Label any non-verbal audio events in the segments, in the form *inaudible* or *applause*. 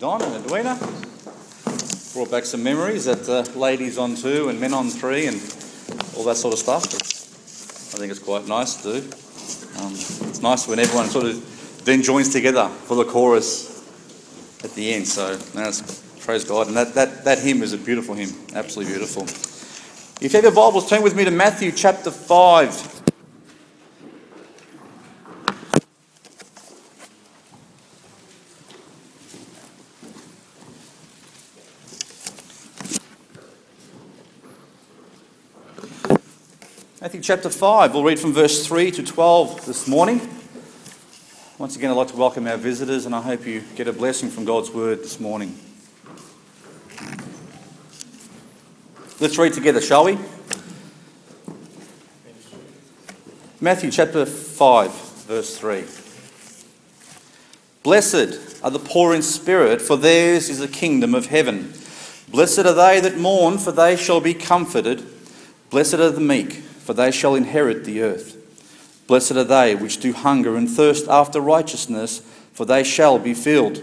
Don and Edwina. Brought back some memories that uh, ladies on two and men on three and all that sort of stuff. I think it's quite nice to do. Um, it's nice when everyone sort of then joins together for the chorus at the end. So praise God. And that, that, that hymn is a beautiful hymn, absolutely beautiful. If you have your Bibles, turn with me to Matthew chapter 5. Chapter 5, we'll read from verse 3 to 12 this morning. Once again, I'd like to welcome our visitors, and I hope you get a blessing from God's word this morning. Let's read together, shall we? Matthew chapter 5, verse 3. Blessed are the poor in spirit, for theirs is the kingdom of heaven. Blessed are they that mourn, for they shall be comforted. Blessed are the meek for they shall inherit the earth. Blessed are they which do hunger and thirst after righteousness, for they shall be filled.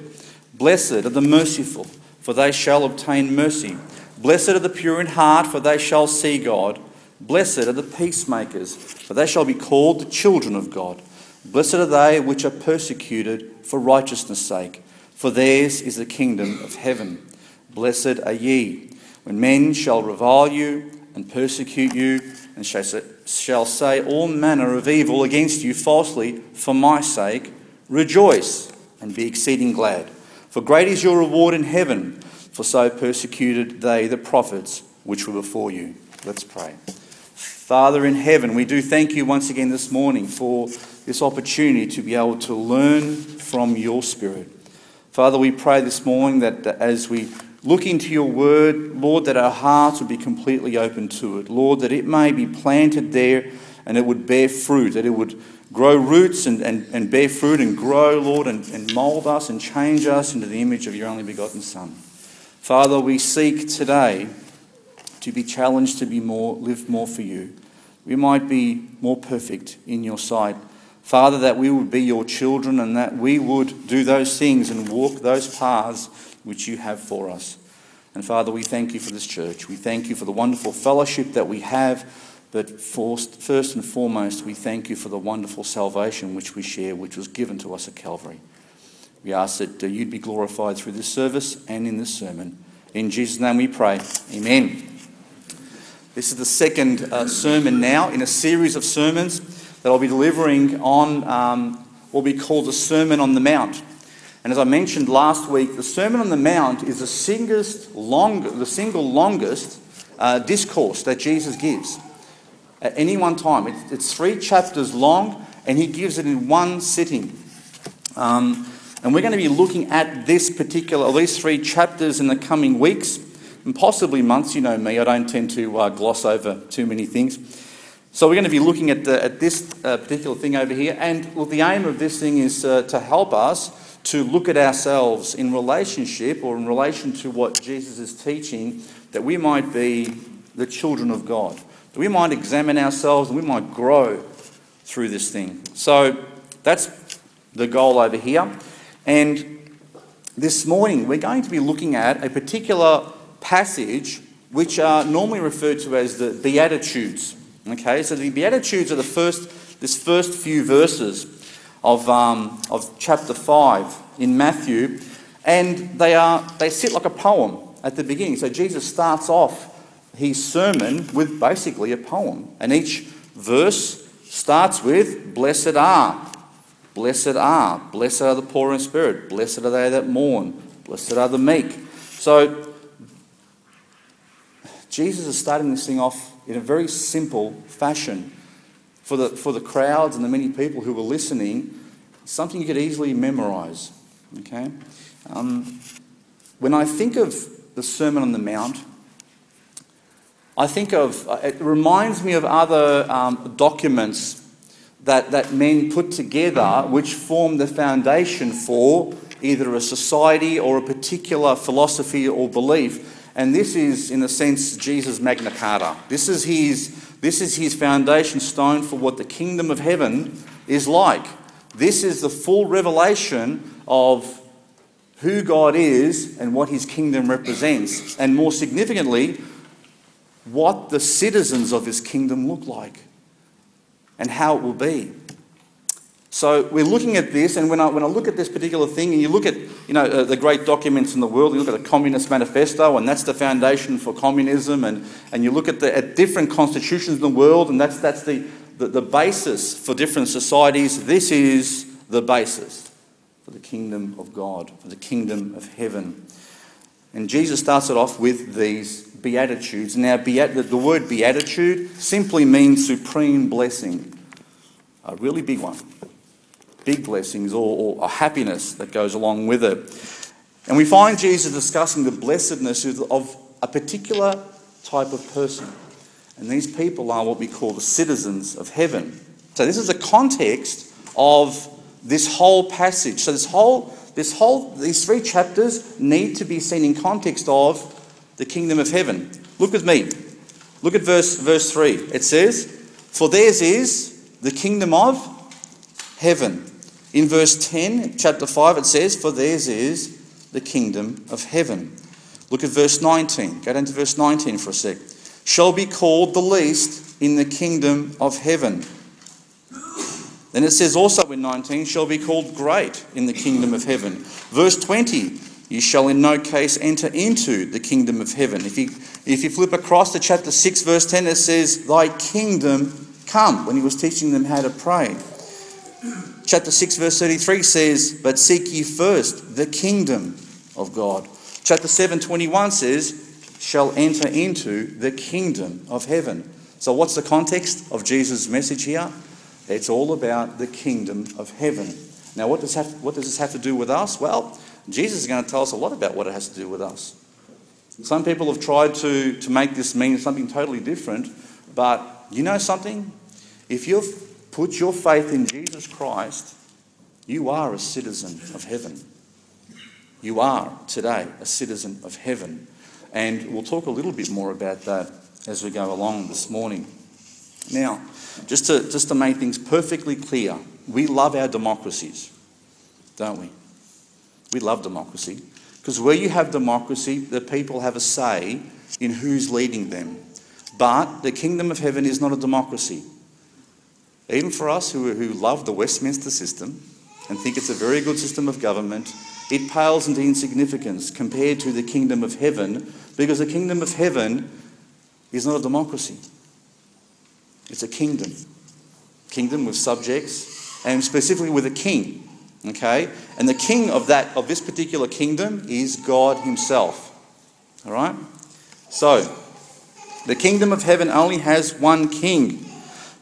Blessed are the merciful, for they shall obtain mercy. Blessed are the pure in heart, for they shall see God. Blessed are the peacemakers, for they shall be called the children of God. Blessed are they which are persecuted for righteousness' sake, for theirs is the kingdom of heaven. Blessed are ye, when men shall revile you and persecute you and shall say all manner of evil against you falsely for my sake, rejoice and be exceeding glad. For great is your reward in heaven, for so persecuted they the prophets which were before you. Let's pray. Father in heaven, we do thank you once again this morning for this opportunity to be able to learn from your Spirit. Father, we pray this morning that as we look into your word, Lord, that our hearts would be completely open to it. Lord, that it may be planted there and it would bear fruit, that it would grow roots and, and, and bear fruit and grow, Lord, and, and mould us and change us into the image of your only begotten Son. Father, we seek today to be challenged to be more, live more for you. We might be more perfect in your sight. Father, that we would be your children and that we would do those things and walk those paths which you have for us. And Father, we thank you for this church. We thank you for the wonderful fellowship that we have. But first and foremost, we thank you for the wonderful salvation which we share, which was given to us at Calvary. We ask that uh, you'd be glorified through this service and in this sermon. In Jesus' name we pray. Amen. This is the second uh, sermon now in a series of sermons that I'll be delivering on um, what we call the Sermon on the Mount. And as I mentioned last week, the Sermon on the Mount is the, long, the single longest uh, discourse that Jesus gives at any one time. It's, it's, three chapters long, and he gives it in one sitting. Um, and we're going to be looking at this particular, these three chapters in the coming weeks and possibly months. You know me, I don't tend to uh, gloss over too many things. So we're going to be looking at, the, at this uh, particular thing over here. And well, the aim of this thing is uh, to help us to look at ourselves in relationship or in relation to what Jesus is teaching, that we might be the children of God. That we might examine ourselves and we might grow through this thing. So that's the goal over here. And this morning we're going to be looking at a particular passage which are normally referred to as the Beatitudes. Okay, so the Beatitudes are the first, this first few verses of, um, of chapter 5 in Matthew, and they, are, they sit like a poem at the beginning. So Jesus starts off his sermon with basically a poem, and each verse starts with, Blessed are, blessed are, blessed are the poor in spirit, blessed are they that mourn, blessed are the meek. So Jesus is starting this thing off in a very simple fashion for the, for the crowds and the many people who were listening, something you could easily memorize. Okay? Um, when I think of the Sermon on the Mount, I think of, uh, it reminds me of other um, documents that, that men put together which form the foundation for either a society or a particular philosophy or belief. And this is, in a sense, Jesus' Magna Carta. This is his this is his foundation stone for what the kingdom of heaven is like. This is the full revelation of who God is and what his kingdom represents, and more significantly, what the citizens of his kingdom look like and how it will be. So we're looking at this, and when I, when I look at this particular thing, and you look at you know uh, the great documents in the world, you look at the Communist Manifesto, and that's the foundation for communism, and, and you look at the at different constitutions in the world, and that's that's the, the, the basis for different societies. This is the basis for the kingdom of God, for the kingdom of heaven. And Jesus starts it off with these beatitudes. Now, beat, the word beatitude simply means supreme blessing, a really big one big blessings or, or a happiness that goes along with it. And we find Jesus discussing the blessedness of a particular type of person. And these people are what we call the citizens of heaven. So this is the context of this whole passage. So this whole, this whole, these three chapters need to be seen in context of the kingdom of heaven. Look with me. Look at verse, verse 3. It says, For theirs is the kingdom of heaven. In verse 10, chapter 5, it says, For theirs is the kingdom of heaven. Look at verse 19. Go down to verse 19 for a sec. Shall be called the least in the kingdom of heaven. Then it says also in 19, shall be called great in the kingdom of heaven. Verse 20, you shall in no case enter into the kingdom of heaven. If you, if you flip across to chapter 6, verse 10, it says, Thy kingdom come, when he was teaching them how to pray chapter 6, verse 33 says, But seek ye first the kingdom of God. Chapter 7, 21 says, Shall enter into the kingdom of heaven. So, what's the context of Jesus' message here? It's all about the kingdom of heaven. Now, what does, have, what does this have to do with us? Well, Jesus is going to tell us a lot about what it has to do with us. Some people have tried to, to make this mean something totally different, but you know something? If you've put your faith in Jesus Christ, you are a citizen of heaven. You are today a citizen of heaven. And we'll talk a little bit more about that as we go along this morning. Now, just to, just to make things perfectly clear, we love our democracies, don't we? We love democracy. Because where you have democracy, the people have a say in who's leading them. But the kingdom of heaven is not a democracy. Even for us who, who love the Westminster system and think it's a very good system of government, it pales into insignificance compared to the kingdom of heaven because the kingdom of heaven is not a democracy. It's a kingdom. Kingdom with subjects and specifically with a king. Okay? And the king of that of this particular kingdom is God himself. All right? So, the kingdom of heaven only has one king.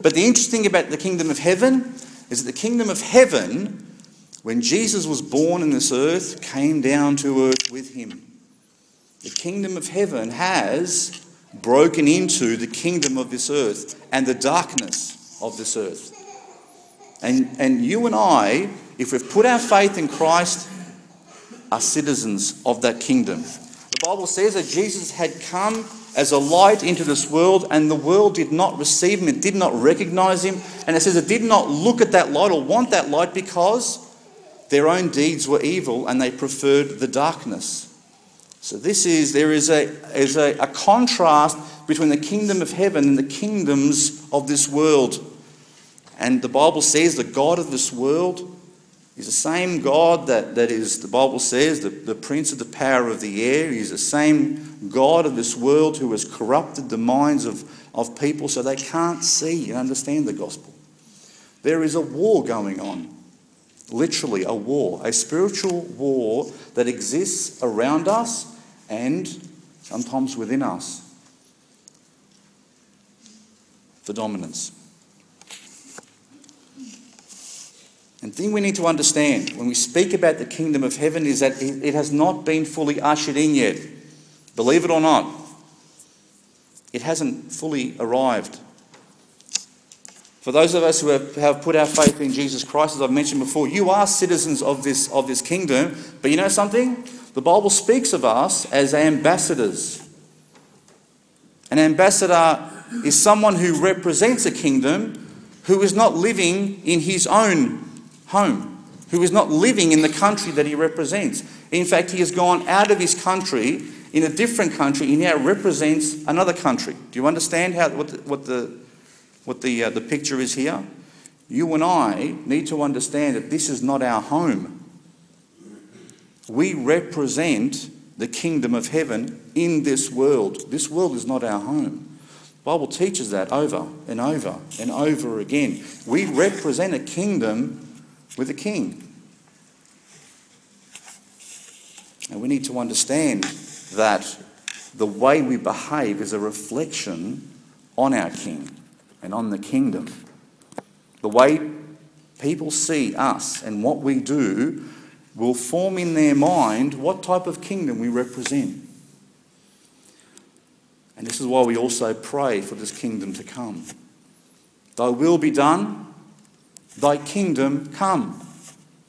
But the interesting thing about the kingdom of heaven is that the kingdom of heaven, when Jesus was born in this earth, came down to earth with him. The kingdom of heaven has broken into the kingdom of this earth and the darkness of this earth. And, and you and I, if we've put our faith in Christ, are citizens of that kingdom. The Bible says that Jesus had come as a light into this world, and the world did not receive him, it did not recognize him. And it says it did not look at that light or want that light because their own deeds were evil and they preferred the darkness. So this is there is a is a, a contrast between the kingdom of heaven and the kingdoms of this world. And the Bible says the God of this world He's the same God that, that is, the Bible says, the, the prince of the power of the air. He's the same God of this world who has corrupted the minds of, of people so they can't see and understand the gospel. There is a war going on. Literally, a war, a spiritual war that exists around us and sometimes within us for dominance. And the thing we need to understand when we speak about the kingdom of heaven is that it has not been fully ushered in yet. Believe it or not, it hasn't fully arrived. For those of us who have, put our faith in Jesus Christ, as I've mentioned before, you are citizens of this, of this kingdom. But you know something? The Bible speaks of us as ambassadors. An ambassador is someone who represents a kingdom who is not living in his own home. who is not living in the country that he represents. In fact, he has gone out of his country in a different country. He now represents another country. Do you understand how, what the, what the, what the, uh, the picture is here? You and I need to understand that this is not our home. We represent the kingdom of heaven in this world. This world is not our home. The Bible teaches that over and over and over again. We represent a kingdom with a king. And we need to understand that the way we behave is a reflection on our king and on the kingdom. The way people see us and what we do will form in their mind what type of kingdom we represent. And this is why we also pray for this kingdom to come. Thy will be done, thy kingdom come.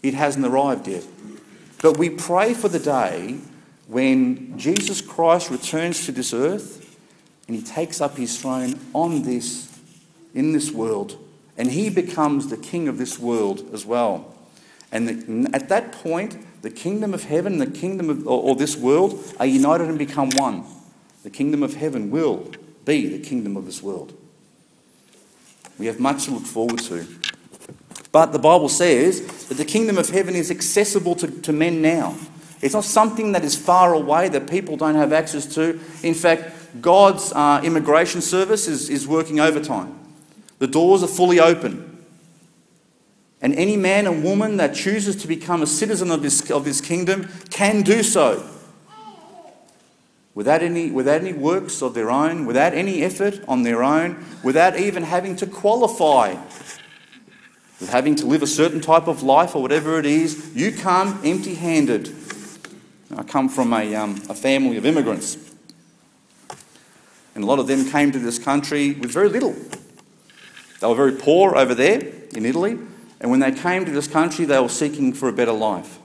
It hasn't arrived yet. But we pray for the day when Jesus Christ returns to this earth and he takes up his throne on this in this world and he becomes the king of this world as well. And at that point, the kingdom of heaven, the kingdom of, or this world are united and become one. The kingdom of heaven will be the kingdom of this world. We have much to look forward to. But the Bible says that the kingdom of heaven is accessible to, to men now. It's not something that is far away that people don't have access to. In fact, God's uh, immigration service is, is working overtime. The doors are fully open. And any man and woman that chooses to become a citizen of this, of this kingdom can do so. Without any, without any works of their own, without any effort on their own, without even having to qualify, with having to live a certain type of life or whatever it is, you come empty handed. I come from a, um, a family of immigrants. And a lot of them came to this country with very little. They were very poor over there in Italy, and when they came to this country, they were seeking for a better life.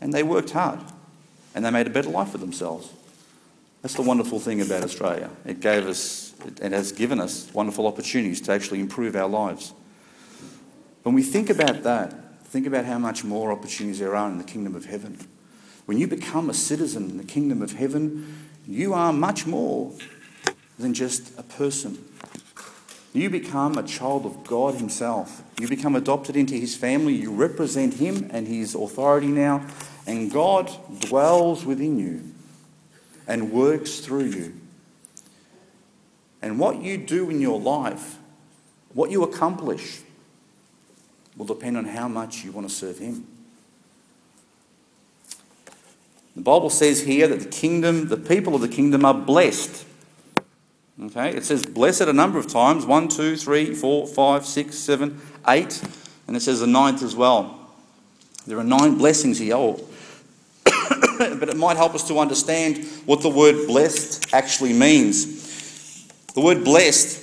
And they worked hard, and they made a better life for themselves. That's the wonderful thing about Australia. It gave us, it has given us wonderful opportunities to actually improve our lives. When we think about that, think about how much more opportunities there are in the kingdom of heaven. When you become a citizen in the kingdom of heaven, you are much more than just a person. You become a child of God Himself. You become adopted into His family. You represent Him and His authority now. And God dwells within you and works through you. And what you do in your life, what you accomplish, will depend on how much you want to serve Him. The Bible says here that the kingdom, the people of the kingdom are blessed Okay, it says blessed a number of times one, two, three, four, five, six, seven, eight, and it says the ninth as well. There are nine blessings here, Oh. *coughs* but it might help us to understand what the word blessed actually means. The word blessed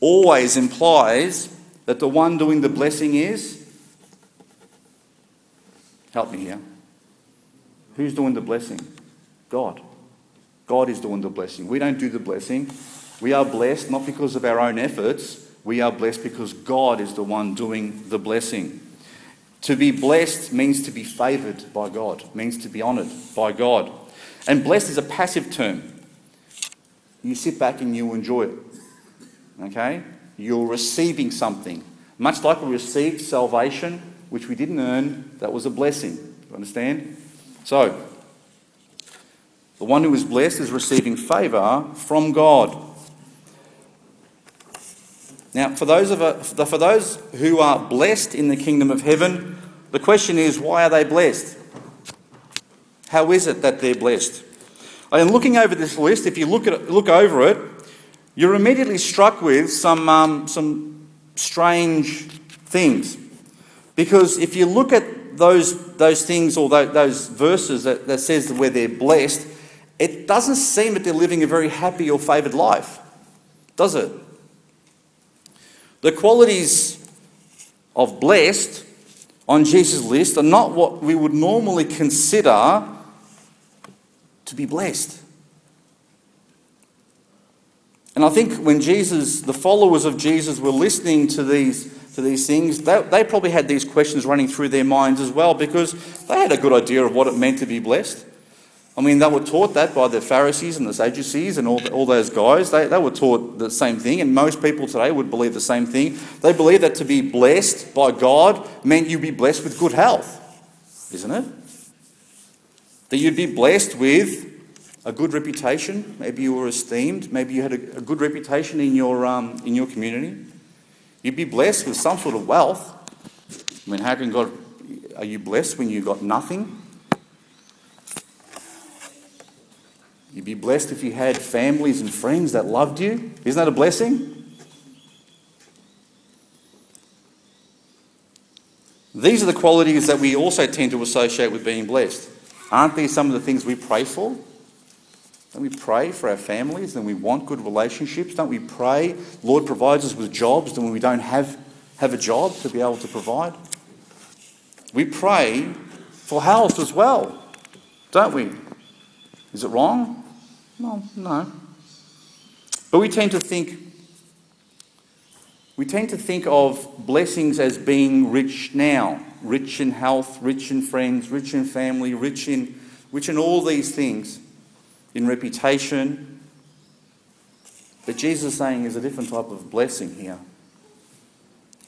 always implies that the one doing the blessing is. Help me here. Who's doing the blessing? God. God is doing the blessing. We don't do the blessing. We are blessed not because of our own efforts, we are blessed because God is the one doing the blessing. To be blessed means to be favoured by God, means to be honoured by God. And blessed is a passive term. You sit back and you enjoy it. Okay? You're receiving something. Much like we received salvation, which we didn't earn, that was a blessing. You understand? So, the one who is blessed is receiving favour from God. Now, for those, of for those who are blessed in the kingdom of heaven, the question is, why are they blessed? How is it that they're blessed? And looking over this list, if you look, at, look over it, you're immediately struck with some, um, some strange things. Because if you look at those, those things or those, those verses that, that says where they're blessed, it doesn't seem that they're living a very happy or favoured life, does it? The qualities of blessed on Jesus' list are not what we would normally consider to be blessed. And I think when Jesus, the followers of Jesus, were listening to these to these things, they, they probably had these questions running through their minds as well because they had a good idea of what it meant to be blessed. I mean, they were taught that by the Pharisees and the Sadducees and all, all those guys. They, they were taught the same thing, and most people today would believe the same thing. They believe that to be blessed by God meant you'd be blessed with good health, isn't it? That you'd be blessed with a good reputation. Maybe you were esteemed. Maybe you had a, a good reputation in your, um, in your community. You'd be blessed with some sort of wealth. I mean, how can God, are you blessed when you've got nothing? You'd be blessed if you had families and friends that loved you. Isn't that a blessing? These are the qualities that we also tend to associate with being blessed. Aren't these some of the things we pray for? Don't we pray for our families and we want good relationships? Don't we pray, Lord provides us with jobs when we don't have, have a job to be able to provide? We pray for health as well, don't we? Is it wrong? No, no. But we tend to think we tend to think of blessings as being rich now, rich in health, rich in friends, rich in family, rich in rich in all these things, in reputation. But Jesus is saying is a different type of blessing here.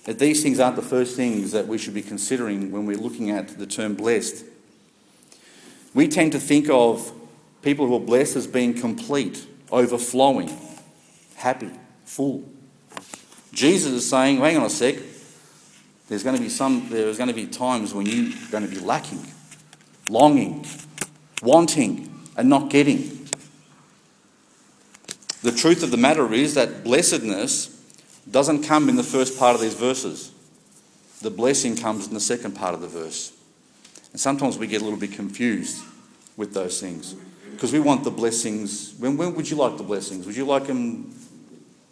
That these things aren't the first things that we should be considering when we're looking at the term blessed. We tend to think of People who are blessed as being complete, overflowing, happy, full. Jesus is saying, hang on a sec, there's going to be some there's going to be times when you're going to be lacking, longing, wanting, and not getting. The truth of the matter is that blessedness doesn't come in the first part of these verses. The blessing comes in the second part of the verse. And sometimes we get a little bit confused with those things because we want the blessings. When, when would you like the blessings? Would you like them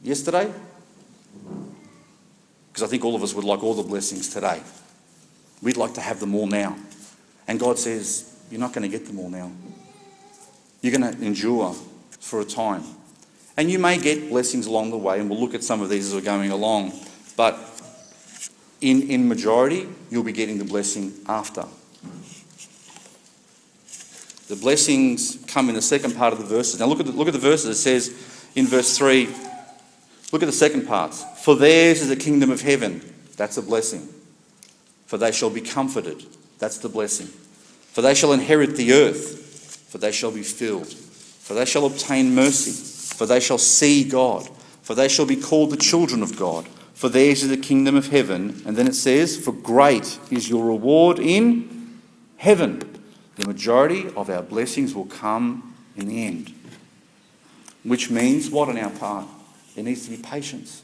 yesterday? Because I think all of us would like all the blessings today. We'd like to have them all now. And God says, You're not going to get them all now. You're going to endure for a time. And you may get blessings along the way, and we'll look at some of these as we're going along. But in, in majority, you'll be getting the blessing after. The blessings come in the second part of the verses. Now look at the, look at the verses. It says in verse 3, look at the second part. For theirs is the kingdom of heaven. That's a blessing. For they shall be comforted. That's the blessing. For they shall inherit the earth. For they shall be filled. For they shall obtain mercy. For they shall see God. For they shall be called the children of God. For theirs is the kingdom of heaven. And then it says, For great is your reward in heaven. The majority of our blessings will come in the end. Which means what on our part? There needs to be patience.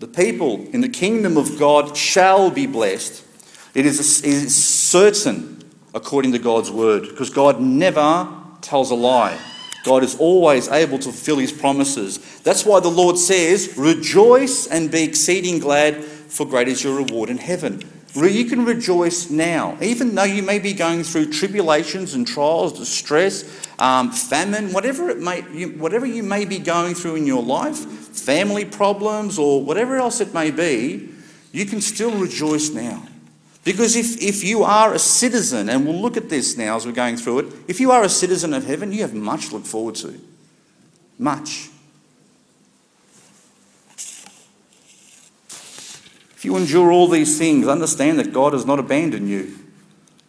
The people in the kingdom of God shall be blessed. It is, it is certain according to God's word, because God never tells a lie. God is always able to fulfill his promises. That's why the Lord says, Rejoice and be exceeding glad, for great is your reward in heaven. You can rejoice now, even though you may be going through tribulations and trials, distress, um, famine, whatever it may, you, whatever you may be going through in your life, family problems, or whatever else it may be. You can still rejoice now. Because if, if you are a citizen, and we'll look at this now as we're going through it, if you are a citizen of heaven, you have much to look forward to. Much. If you endure all these things, understand that God has not abandoned you.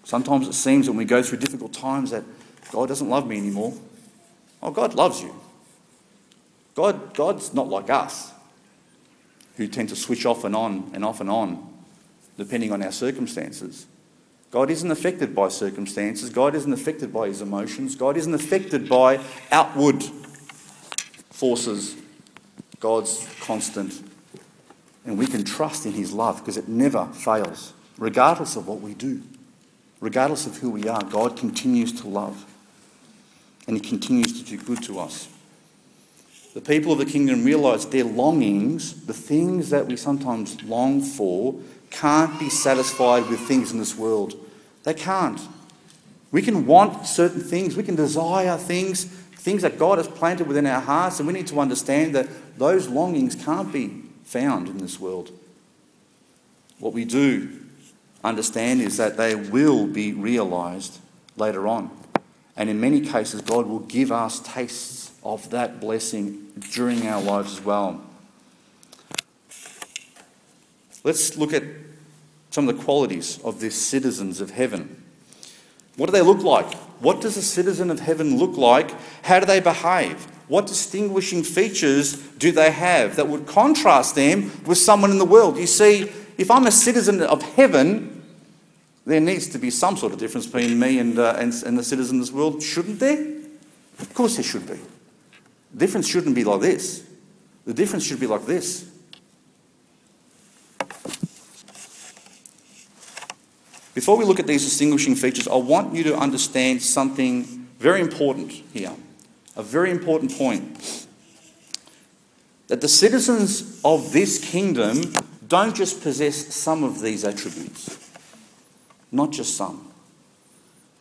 Sometimes it seems when we go through difficult times that God doesn't love me anymore. Oh, God loves you. God, God's not like us, who tend to switch off and on and off and on, depending on our circumstances. God isn't affected by circumstances. God isn't affected by his emotions. God isn't affected by outward forces. God's constant and we can trust in His love because it never fails, regardless of what we do. Regardless of who we are, God continues to love and He continues to do good to us. The people of the kingdom realize their longings, the things that we sometimes long for, can't be satisfied with things in this world. They can't. We can want certain things, we can desire things, things that God has planted within our hearts, and we need to understand that those longings can't be found in this world. What we do understand is that they will be realized later on. And in many cases, God will give us tastes of that blessing during our lives as well. Let's look at some of the qualities of these citizens of heaven. What do they look like? What does a citizen of heaven look like? How do they behave? What distinguishing features do they have that would contrast them with someone in the world? You see, if I'm a citizen of heaven, there needs to be some sort of difference between me and, uh, and, and the citizen of this world, shouldn't there? Of course there should be. The difference shouldn't be like this. The difference should be like this. Before we look at these distinguishing features, I want you to understand something very important here. A very important point. That the citizens of this kingdom don't just possess some of these attributes, not just some.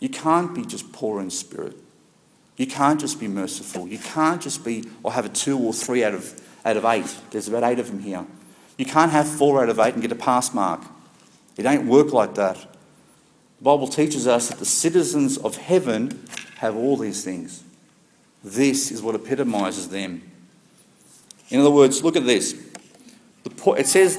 You can't be just poor in spirit. You can't just be merciful. You can't just be or have a two or three out of, out of eight. There's about eight of them here. You can't have four out of eight and get a pass mark. It ain't work like that. The Bible teaches us that the citizens of heaven have all these things. This is what epitomizes them. In other words, look at this. It says,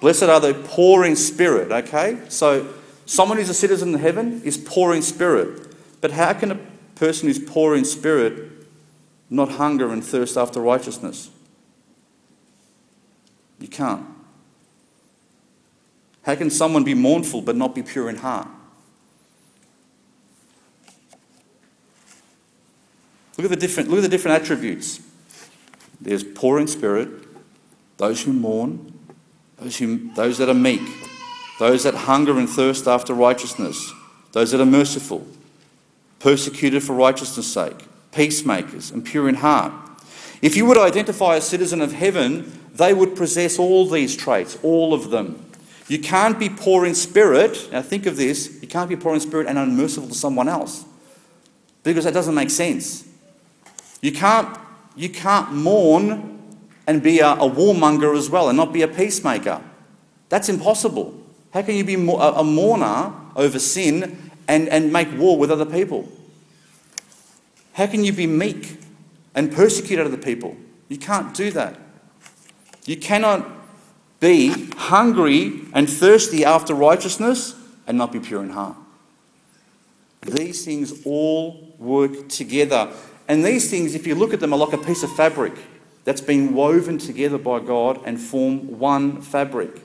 Blessed are the poor in spirit, okay? So, someone who's a citizen of heaven is poor in spirit. But how can a person who's poor in spirit not hunger and thirst after righteousness? You can't. How can someone be mournful but not be pure in heart? Look at the different, look at the different attributes. There's poor in spirit, those who mourn, those, who, those that are meek, those that hunger and thirst after righteousness, those that are merciful, persecuted for righteousness' sake, peacemakers, and pure in heart. If you would identify a citizen of heaven, they would possess all these traits, all of them. You can't be poor in spirit. Now think of this you can't be poor in spirit and unmerciful to someone else because that doesn't make sense. You can't, you can't mourn and be a, a warmonger as well and not be a peacemaker. That's impossible. How can you be a mourner over sin and, and make war with other people? How can you be meek and persecute other people? You can't do that. You cannot be hungry and thirsty after righteousness and not be pure in heart. These things all work together. And these things, if you look at them, are like a piece of fabric that's been woven together by God and form one fabric.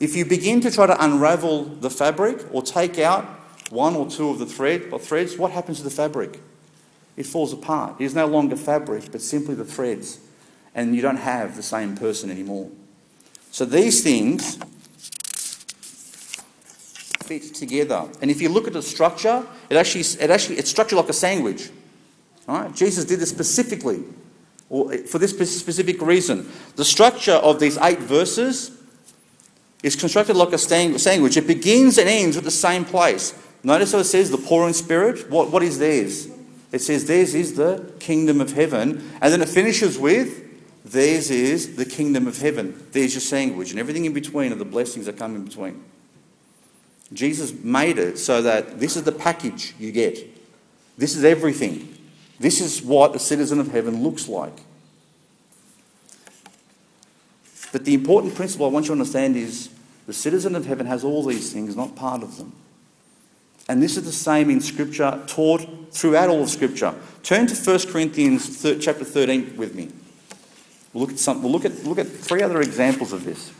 If you begin to try to unravel the fabric or take out one or two of the thread or threads, what happens to the fabric? It falls apart. It is no longer fabric, but simply the threads. And you don't have the same person anymore. So these things fit together. And if you look at the structure, it actually, it actually it's structured like a sandwich. Right? Jesus did this specifically, or for this specific reason. The structure of these eight verses is constructed like a sandwich. It begins and ends with the same place. Notice how it says the poor in spirit. What, what is theirs? It says theirs is the kingdom of heaven. And then it finishes with theirs is the kingdom of heaven. There's your sandwich. And everything in between are the blessings that come in between. Jesus made it so that this is the package you get. This is everything. This is what a citizen of heaven looks like. But the important principle I want you to understand is the citizen of heaven has all these things, not part of them. And this is the same in Scripture, taught throughout all of Scripture. Turn to 1 Corinthians chapter 13 with me. We'll look at, some, we'll look at, look at three other examples of this.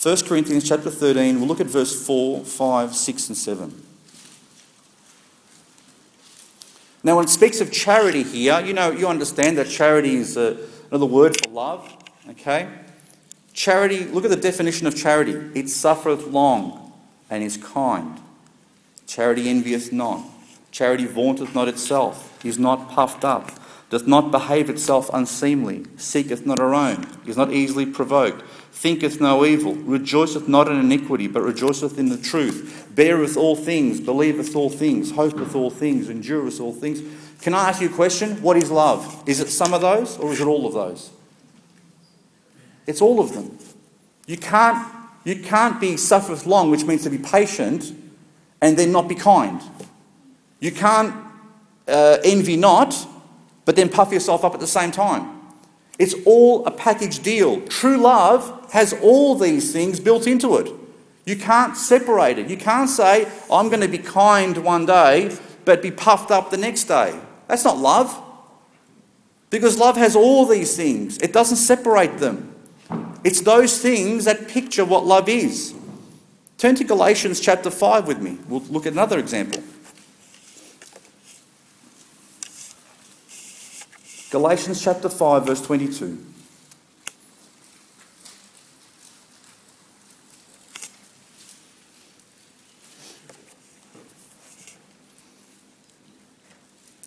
1 Corinthians chapter 13, we'll look at verse 4, 5, 6, and 7. Now, when it speaks of charity here, you know, you understand that charity is uh, another word for love, okay? Charity, look at the definition of charity. It suffereth long and is kind. Charity envieth not. Charity vaunteth not itself, is not puffed up, doth not behave itself unseemly, seeketh not her own, is not easily provoked, thinketh no evil, rejoiceth not in iniquity, but rejoiceth in the truth, beareth all things, believeth all things, hopeth all things, endureth all things. Can I ask you a question? What is love? Is it some of those or is it all of those? It's all of them. You can't, you can't be suffereth long, which means to be patient, and then not be kind. You can't uh, envy not, but then puff yourself up at the same time. It's all a package deal. True love has all these things built into it. You can't separate it. You can't say, I'm going to be kind one day, but be puffed up the next day. That's not love. Because love has all these things, it doesn't separate them. It's those things that picture what love is. Turn to Galatians chapter 5 with me. We'll look at another example. Galatians chapter 5, verse 22.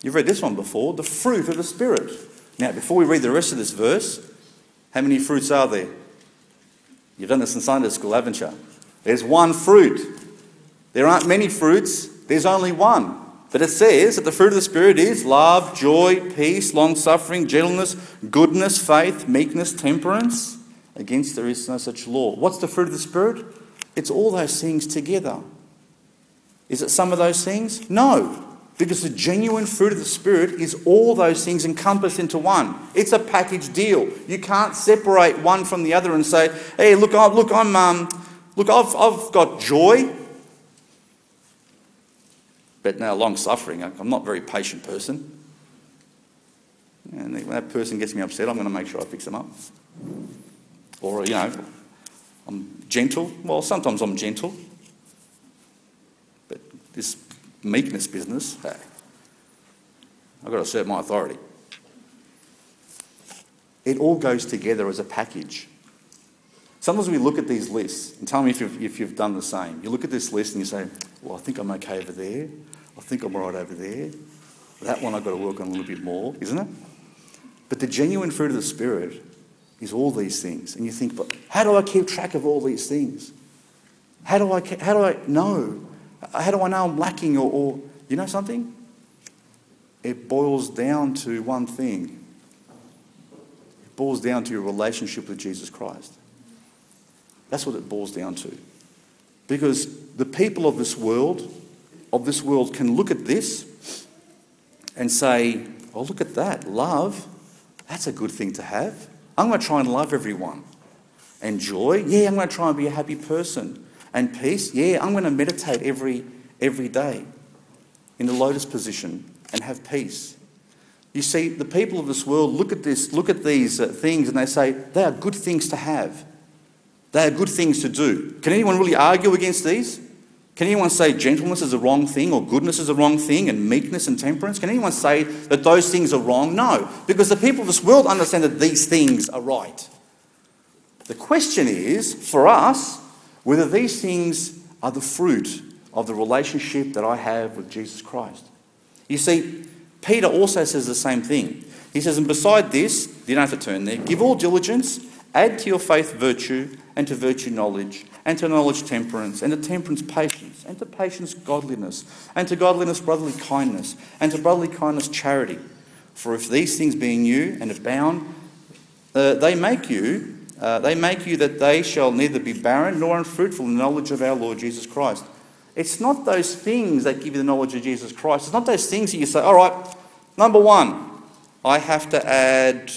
You've read this one before the fruit of the Spirit. Now, before we read the rest of this verse, how many fruits are there? You've done this in Sunday school, haven't you? There's one fruit. There aren't many fruits, there's only one. But it says that the fruit of the Spirit is love, joy, peace, long suffering, gentleness, goodness, faith, meekness, temperance. Against there is no such law. What's the fruit of the Spirit? It's all those things together. Is it some of those things? No. Because the genuine fruit of the Spirit is all those things encompassed into one. It's a package deal. You can't separate one from the other and say, "Hey, look, I, look, I'm, um, look, I've, I've got joy, but now long suffering. I'm not a very patient person. And when that person gets me upset, I'm going to make sure I fix them up. Or, you know, I'm gentle. Well, sometimes I'm gentle. But this meekness business, hey, I've got to assert my authority. It all goes together as a package. Sometimes we look at these lists, and tell me if you've, if you've done the same. You look at this list and you say, Well, I think I'm okay over there. I think I'm right over there. That one I've got to work on a little bit more, isn't it? But the genuine fruit of the Spirit is all these things. And you think, but how do I keep track of all these things? How do I, how do I know? How do I know I'm lacking? Or, or you know something? It boils down to one thing. It boils down to your relationship with Jesus Christ. That's what it boils down to. Because the people of this world, of this world can look at this and say, oh, look at that. Love, that's a good thing to have. I'm going to try and love everyone. And joy, yeah, I'm going to try and be a happy person. And peace, yeah, I'm going to meditate every, every day in the lotus position and have peace. You see, the people of this world look at this, look at these uh, things, and they say they are good things to have. They are good things to do. Can anyone really argue against these? Can anyone say gentleness is a wrong thing or goodness is a wrong thing and meekness and temperance? Can anyone say that those things are wrong? No, because the people of this world understand that these things are right. The question is, for us, whether these things are the fruit of the relationship that I have with Jesus Christ. You see, Peter also says the same thing. He says, and beside this, you don't have to turn there, give all diligence, add to your faith virtue, and to virtue knowledge and to knowledge temperance, and to temperance patience, and to patience godliness, and to godliness brotherly kindness, and to brotherly kindness charity. For if these things be in you and abound, uh, they make you, uh, they make you that they shall neither be barren nor unfruitful in the knowledge of our Lord Jesus Christ. It's not those things that give you the knowledge of Jesus Christ. It's not those things that you say, all right, number one, I have to add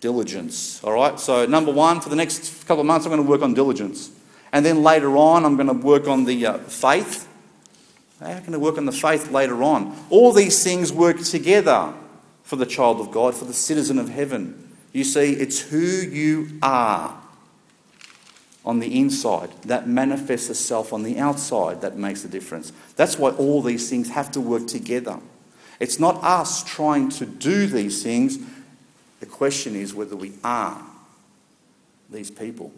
diligence. All right, so number one, for the next couple of months, I'm going to work on diligence. And then later on, I'm going to work on the uh, faith. I'm going to work on the faith later on. All these things work together for the child of God, for the citizen of heaven. You see, it's who you are on the inside that manifests itself on the outside that makes the difference. That's why all these things have to work together. It's not us trying to do these things, the question is whether we are these people.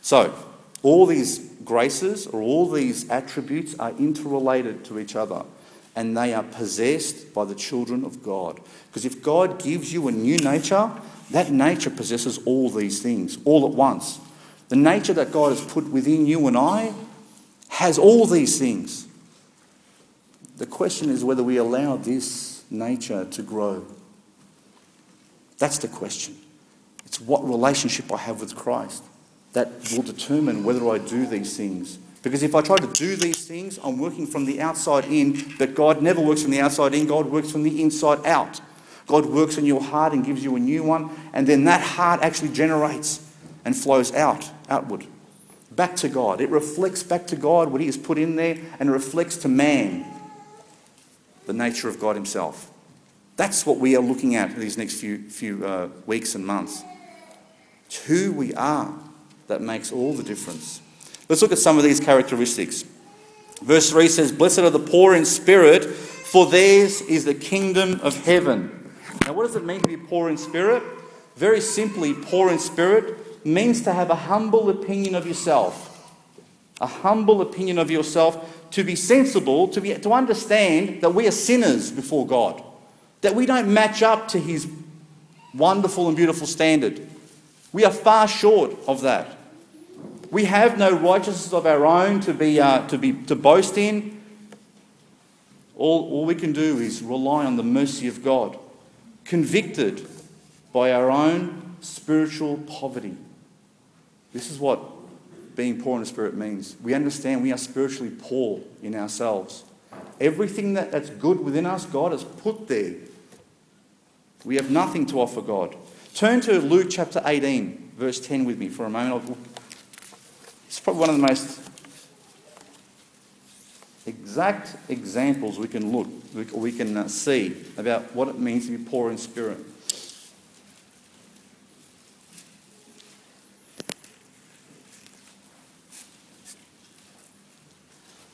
So, all these graces or all these attributes are interrelated to each other. and they are possessed by the children of God. Because if God gives you a new nature, that nature possesses all these things all at once. The nature that God has put within you and I has all these things. The question is whether we allow this nature to grow. That's the question. It's what relationship I have with Christ that will determine whether I do these things. Because if I try to do these things, I'm working from the outside in, but God never works from the outside in, God works from the inside out. God works in your heart and gives you a new one, and then that heart actually generates and flows out, outward, back to God. It reflects back to God what He has put in there and reflects to man the nature of God Himself. That's what we are looking at these next few, few uh, weeks and months. It's who we are that makes all the difference. Let's look at some of these characteristics. Verse 3 says, Blessed are the poor in spirit, for theirs is the kingdom of heaven. Now, what does it mean to be poor in spirit? Very simply, poor in spirit means to have a humble opinion of yourself. A humble opinion of yourself, to be sensible, to, be, to understand that we are sinners before God, that we don't match up to His wonderful and beautiful standard. We are far short of that. We have no righteousness of our own to, be, uh, to, be, to boast in. All, all we can do is rely on the mercy of God, convicted by our own spiritual poverty. This is what being poor in the spirit means. We understand we are spiritually poor in ourselves. Everything that, that's good within us, God has put there. We have nothing to offer God. Turn to Luke chapter 18, verse 10 with me for a moment. It's probably one of the most exact examples we can look, we can uh, see about what it means to be poor in spirit.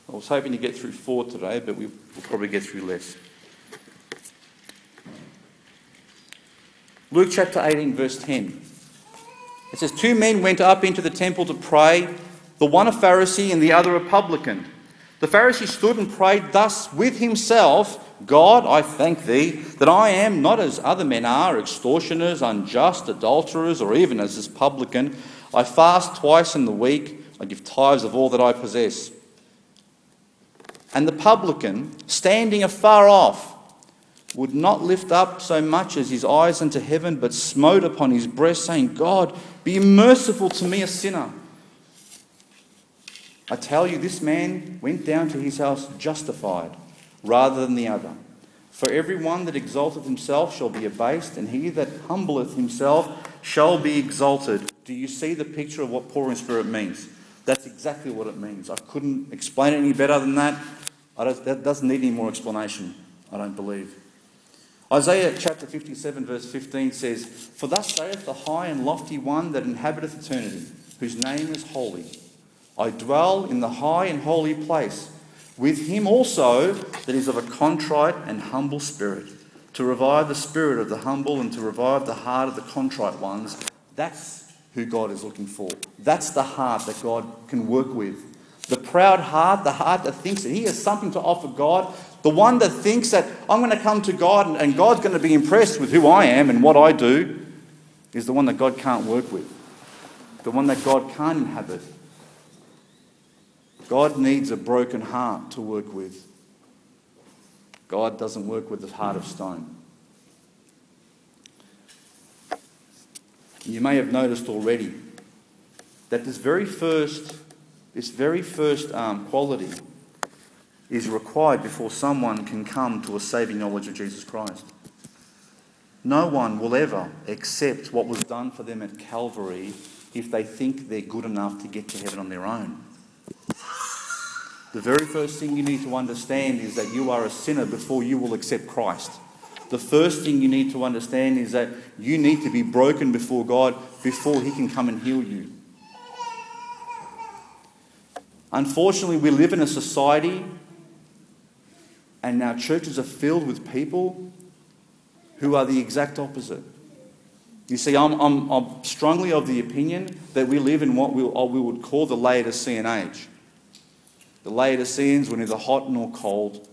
I was hoping to get through four today, but we'll probably get through less. Luke chapter 18, verse 10. It says, Two men went up into the temple to pray, the one a Pharisee and the other a publican. The Pharisee stood and prayed thus with himself God, I thank thee that I am not as other men are, extortioners, unjust, adulterers, or even as this publican. I fast twice in the week, I give tithes of all that I possess. And the publican, standing afar off, would not lift up so much as his eyes unto heaven, but smote upon his breast, saying, God, be merciful to me, a sinner. I tell you, this man went down to his house justified rather than the other. For every one that exalteth himself shall be abased, and he that humbleth himself shall be exalted. Do you see the picture of what poor in spirit means? That's exactly what it means. I couldn't explain it any better than that. that doesn't need any more explanation, I don't believe. Isaiah chapter 57, verse 15 says, For thus saith the high and lofty one that inhabiteth eternity, whose name is holy. I dwell in the high and holy place, with him also that is of a contrite and humble spirit, to revive the spirit of the humble and to revive the heart of the contrite ones. That's who God is looking for. That's the heart that God can work with. The proud heart, the heart that thinks that he has something to offer God, the one that thinks that I'm going to come to God and God's going to be impressed with who I am and what I do, is the one that God can't work with, the one that God can't inhabit. God needs a broken heart to work with. God doesn't work with a heart of stone. You may have noticed already that this very first, this very first um, quality is required before someone can come to a saving knowledge of Jesus Christ. No one will ever accept what was done for them at Calvary if they think they're good enough to get to heaven on their own. The very first thing you need to understand is that you are a sinner before you will accept Christ. The first thing you need to understand is that you need to be broken before God before He can come and heal you. Unfortunately, we live in a society and our churches are filled with people who are the exact opposite. You see, I'm, I'm, I'm strongly of the opinion that we live in what we, we would call the Laodicean age. The Laodiceans were neither hot nor cold.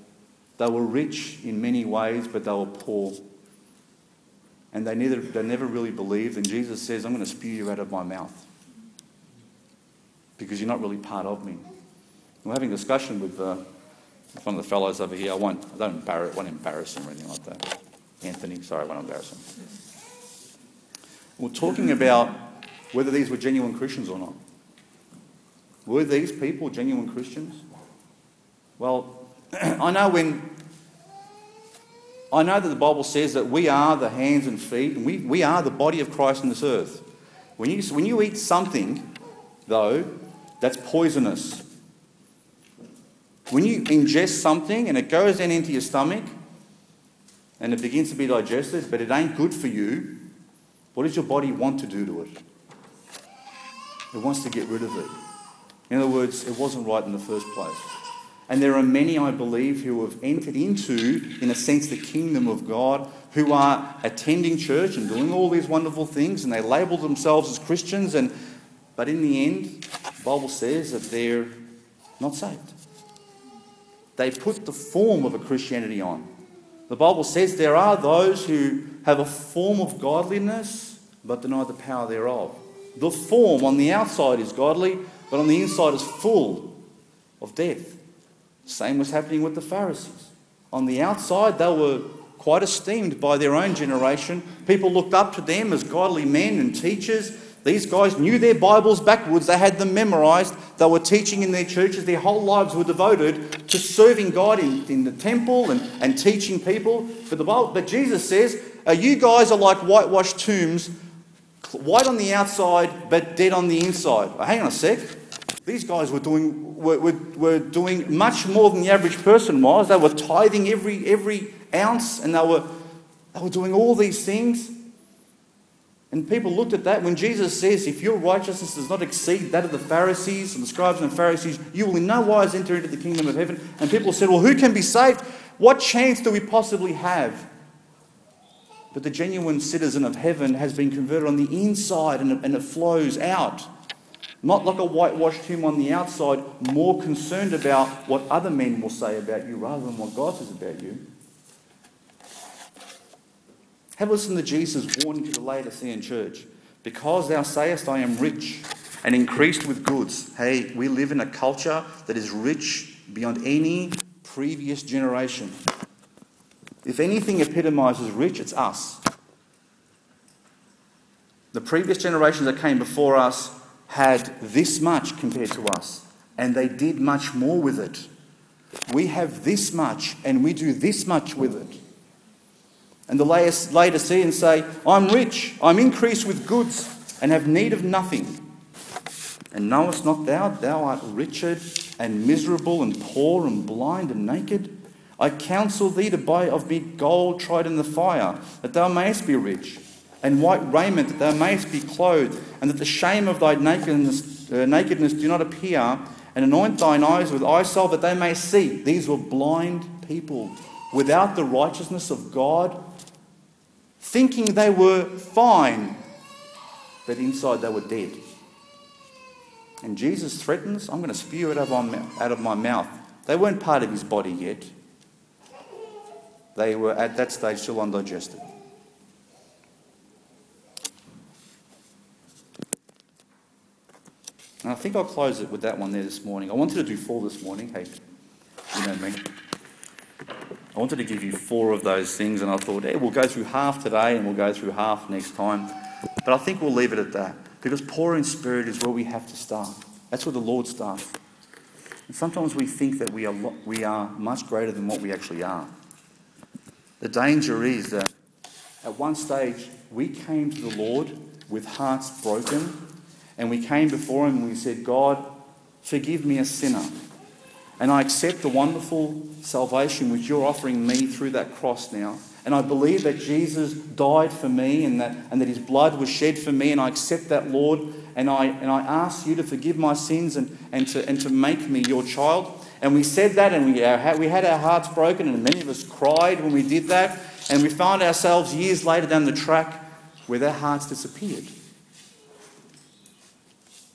They were rich in many ways, but they were poor. And they never, they never really believed. And Jesus says, I'm going to spew you out of my mouth because you're not really part of me. We're having a discussion with uh, one of the fellows over here. I won't, I don't embarrass, won't embarrass him or anything like that. Anthony, sorry, I won't embarrass him. We're talking about whether these were genuine Christians or not. Were these people genuine Christians? Well, *clears throat* I know when I know that the Bible says that we are the hands and feet, and we, we are the body of Christ in this earth. When you, when you eat something, though, that's poisonous. When you ingest something and it goes then into your stomach and it begins to be digested, but it ain't good for you, what does your body want to do to it? It wants to get rid of it. In other words, it wasn't right in the first place. And there are many, I believe, who have entered into, in a sense, the kingdom of God, who are attending church and doing all these wonderful things, and they label themselves as Christians, and but in the end, the Bible says that they're not saved. They put the form of a Christianity on. The Bible says there are those who have a form of godliness but deny the power thereof. The form on the outside is godly, but on the inside is full of death. Same was happening with the Pharisees. On the outside, they were quite esteemed by their own generation. People looked up to them as godly men and teachers. These guys knew their Bibles backwards, they had them memorized, they were teaching in their churches, their whole lives were devoted to serving God in, in the temple and, and teaching people. But, the Bible, but Jesus says, uh, You guys are like whitewashed tombs, white on the outside, but dead on the inside. Oh, hang on a sec. These guys were doing, were, were, were doing much more than the average person was. They were tithing every, every ounce and they were, they were doing all these things. And people looked at that when Jesus says, If your righteousness does not exceed that of the Pharisees and the scribes and the Pharisees, you will in no wise enter into the kingdom of heaven. And people said, Well, who can be saved? What chance do we possibly have? But the genuine citizen of heaven has been converted on the inside and and it flows out. Not like a whitewashed tomb on the outside, more concerned about what other men will say about you rather than what God says about you. Have listened to Jesus' warning to the Laodicean church. Because thou sayest, I am rich and increased with goods. Hey, we live in a culture that is rich beyond any previous generation. If anything epitomizes rich, it's us. The previous generations that came before us had this much compared to us, and they did much more with it. We have this much, and we do this much with it. And the Laodiceans say, I'm rich, I'm increased with goods, and have need of nothing. And knowest not thou, thou art wretched and miserable and poor and blind and naked? I counsel thee to buy of me gold tried in the fire, that thou mayest be rich and white raiment, that thou mayest be clothed, and that the shame of thy nakedness, uh, nakedness do not appear, and anoint thine eyes with eye salve, that they may see. These were blind people without the righteousness of God, thinking they were fine, but inside they were dead. And Jesus threatens, I'm going to spew it out of my mouth. They weren't part of his body yet. They were at that stage still undigested. And I think I'll close it with that one there this morning. I wanted to do four this morning. Hey, you know me. I wanted to give you four of those things, and I thought, hey, we'll go through half today and we'll go through half next time. But I think we'll leave it at that because poor in spirit is where we have to start. That's where the Lord starts. And sometimes we think that we are, we are much greater than what we actually are. The danger is that at one stage we came to the Lord with hearts broken and we came before Him and we said, God, forgive me a sinner. And I accept the wonderful salvation which you're offering me through that cross now. And I believe that Jesus died for me and that, and that his blood was shed for me. And I accept that, Lord. And I, and I ask you to forgive my sins and, and, to, and to make me your child. And we said that and we, we had our hearts broken. And many of us cried when we did that. And we found ourselves years later down the track where their hearts disappeared.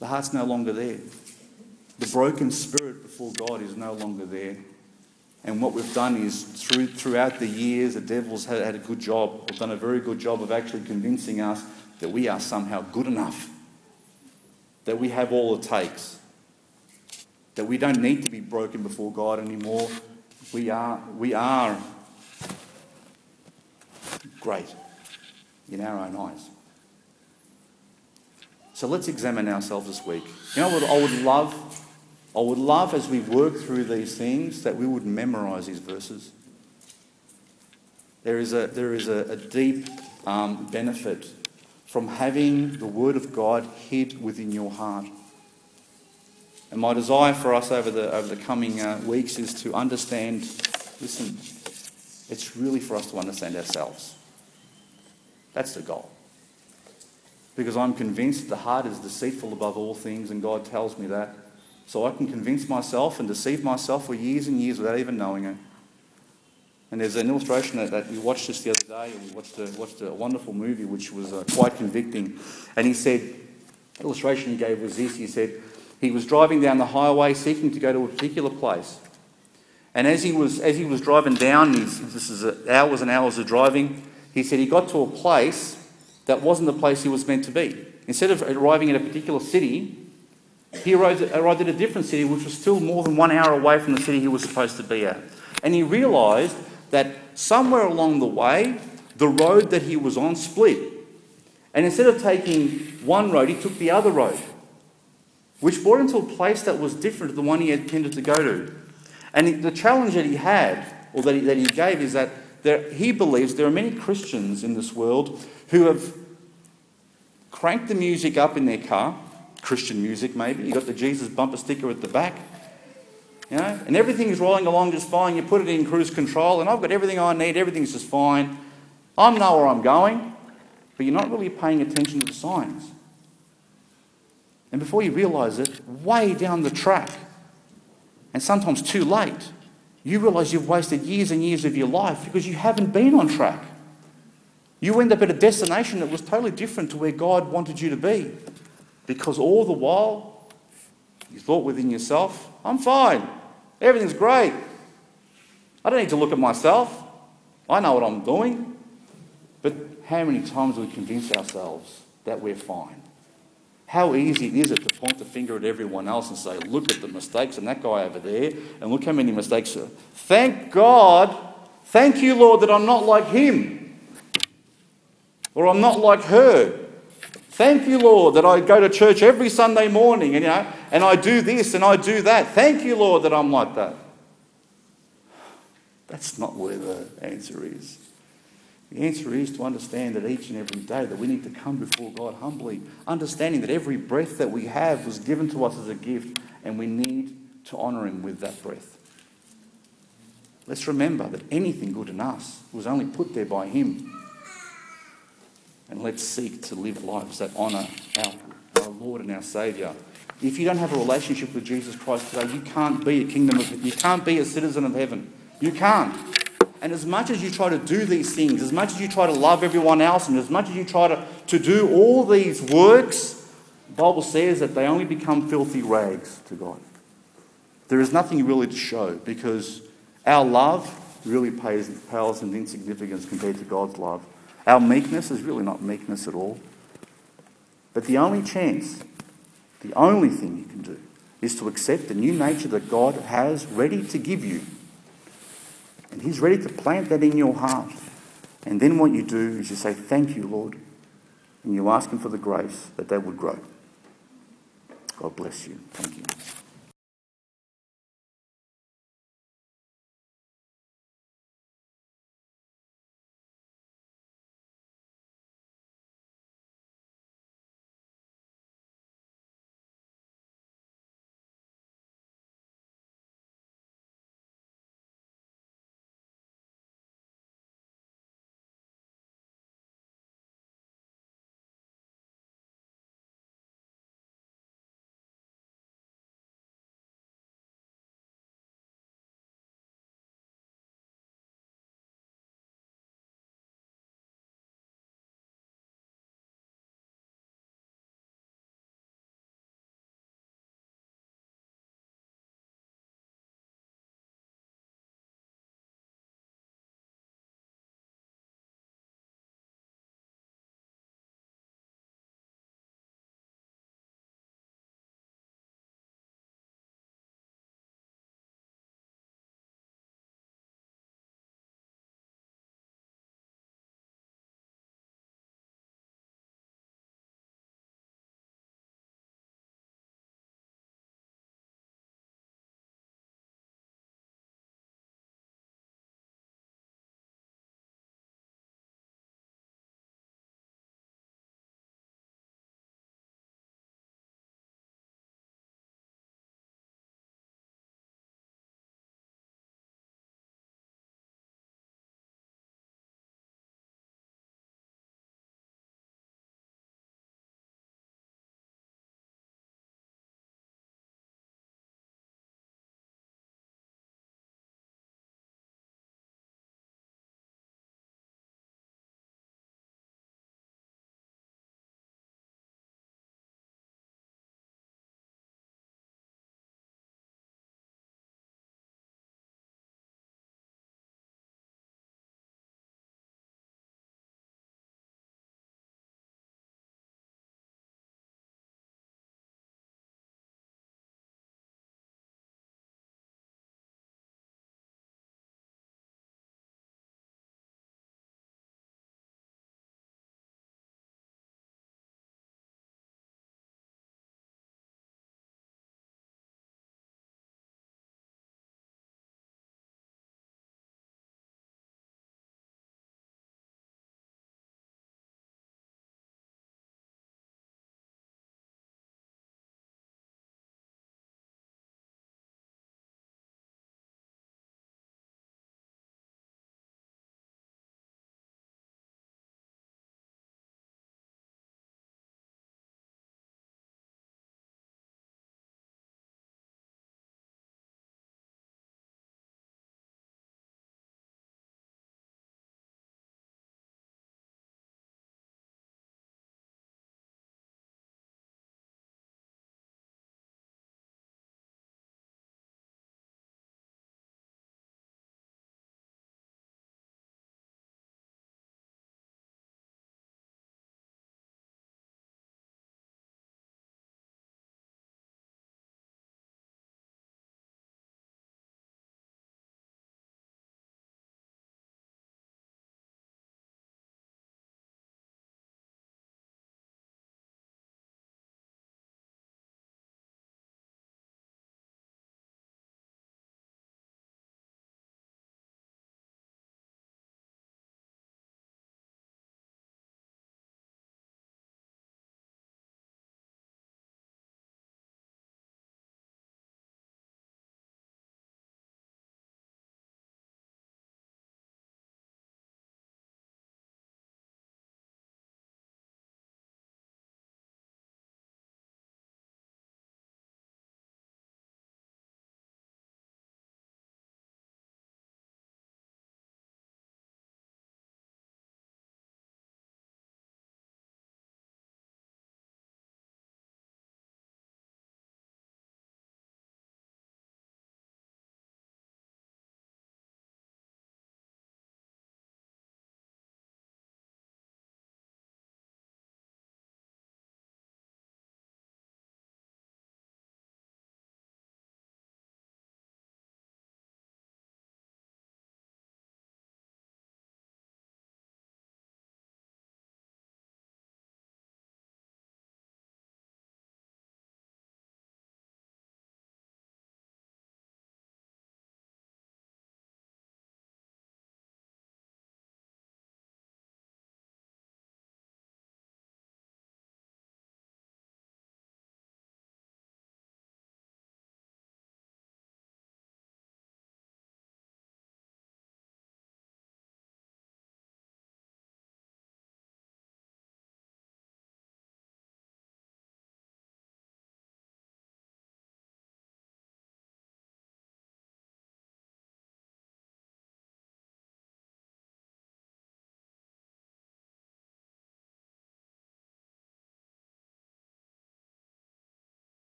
The heart's no longer there. The broken spirit before God is no longer there. And what we've done is, through, throughout the years, the devil's had, had a good job, or done a very good job of actually convincing us that we are somehow good enough, that we have all it takes, that we don't need to be broken before God anymore. We are, we are great in our own eyes. So let's examine ourselves this week. You know what I would love? I would love as we work through these things that we would memorize these verses. There is a, there is a, a deep um, benefit from having the Word of God hid within your heart. And my desire for us over the, over the coming uh, weeks is to understand listen, it's really for us to understand ourselves. That's the goal. Because I'm convinced the heart is deceitful above all things, and God tells me that. So I can convince myself and deceive myself for years and years without even knowing it. And there's an illustration that, that we watched this the other day, and we watched a, watched a wonderful movie which was uh, quite convicting. And he said, illustration he gave was this he said, he was driving down the highway seeking to go to a particular place. And as he was, as he was driving down, this is hours and hours of driving, he said he got to a place that wasn't the place he was meant to be. Instead of arriving at a particular city, he arrived, at a different city which was still more than one hour away from the city he was supposed to be at. And he realised that somewhere along the way, the road that he was on split. And instead of taking one road, he took the other road, which brought him to a place that was different to the one he had intended to go to. And the challenge that he had, or that he, that he gave, is that there, he believes there are many Christians in this world who have cranked the music up in their car, Christian music maybe, You've got the Jesus bumper sticker at the back, you know, and everything is rolling along just fine. You put it in cruise control, and I've got everything I need, everything's just fine. I know where I'm going, but you're not really paying attention to the signs. And before you realise it, way down the track, and sometimes too late, you realise you've wasted years and years of your life because you haven't been on track. You end up at a destination that was totally different to where God wanted you to be. Because all the while, you thought within yourself, I'm fine. Everything's great. I don't need to look at myself. I know what I'm doing. But how many times do we convince ourselves that we're fine? How easy is it to point the finger at everyone else and say, look at the mistakes and that guy over there, and look how many mistakes. Are. Thank God, thank you, Lord, that I'm not like him or I'm not like her. Thank you, Lord, that I go to church every Sunday morning and, you know, and I do this and I do that. Thank you, Lord, that I'm like that. That's not where the answer is. The answer is to understand that each and every day that we need to come before God humbly, understanding that every breath that we have was given to us as a gift and we need to honour Him with that breath. Let's remember that anything good in us was only put there by Him. And let's seek to live lives that honour our, our Lord and our Saviour. If you don't have a relationship with Jesus Christ today, you can't be a kingdom of you can't be a citizen of heaven. You can't. And as much as you try to do these things, as much as you try to love everyone else, and as much as you try to, to do all these works, the Bible says that they only become filthy rags to God. There is nothing really to show because our love really pales in insignificance compared to God's love. Our meekness is really not meekness at all. But the only chance, the only thing you can do, is to accept the new nature that God has ready to give you. And He's ready to plant that in your heart. And then what you do is you say, Thank you, Lord. And you ask Him for the grace that that would grow. God bless you. Thank you.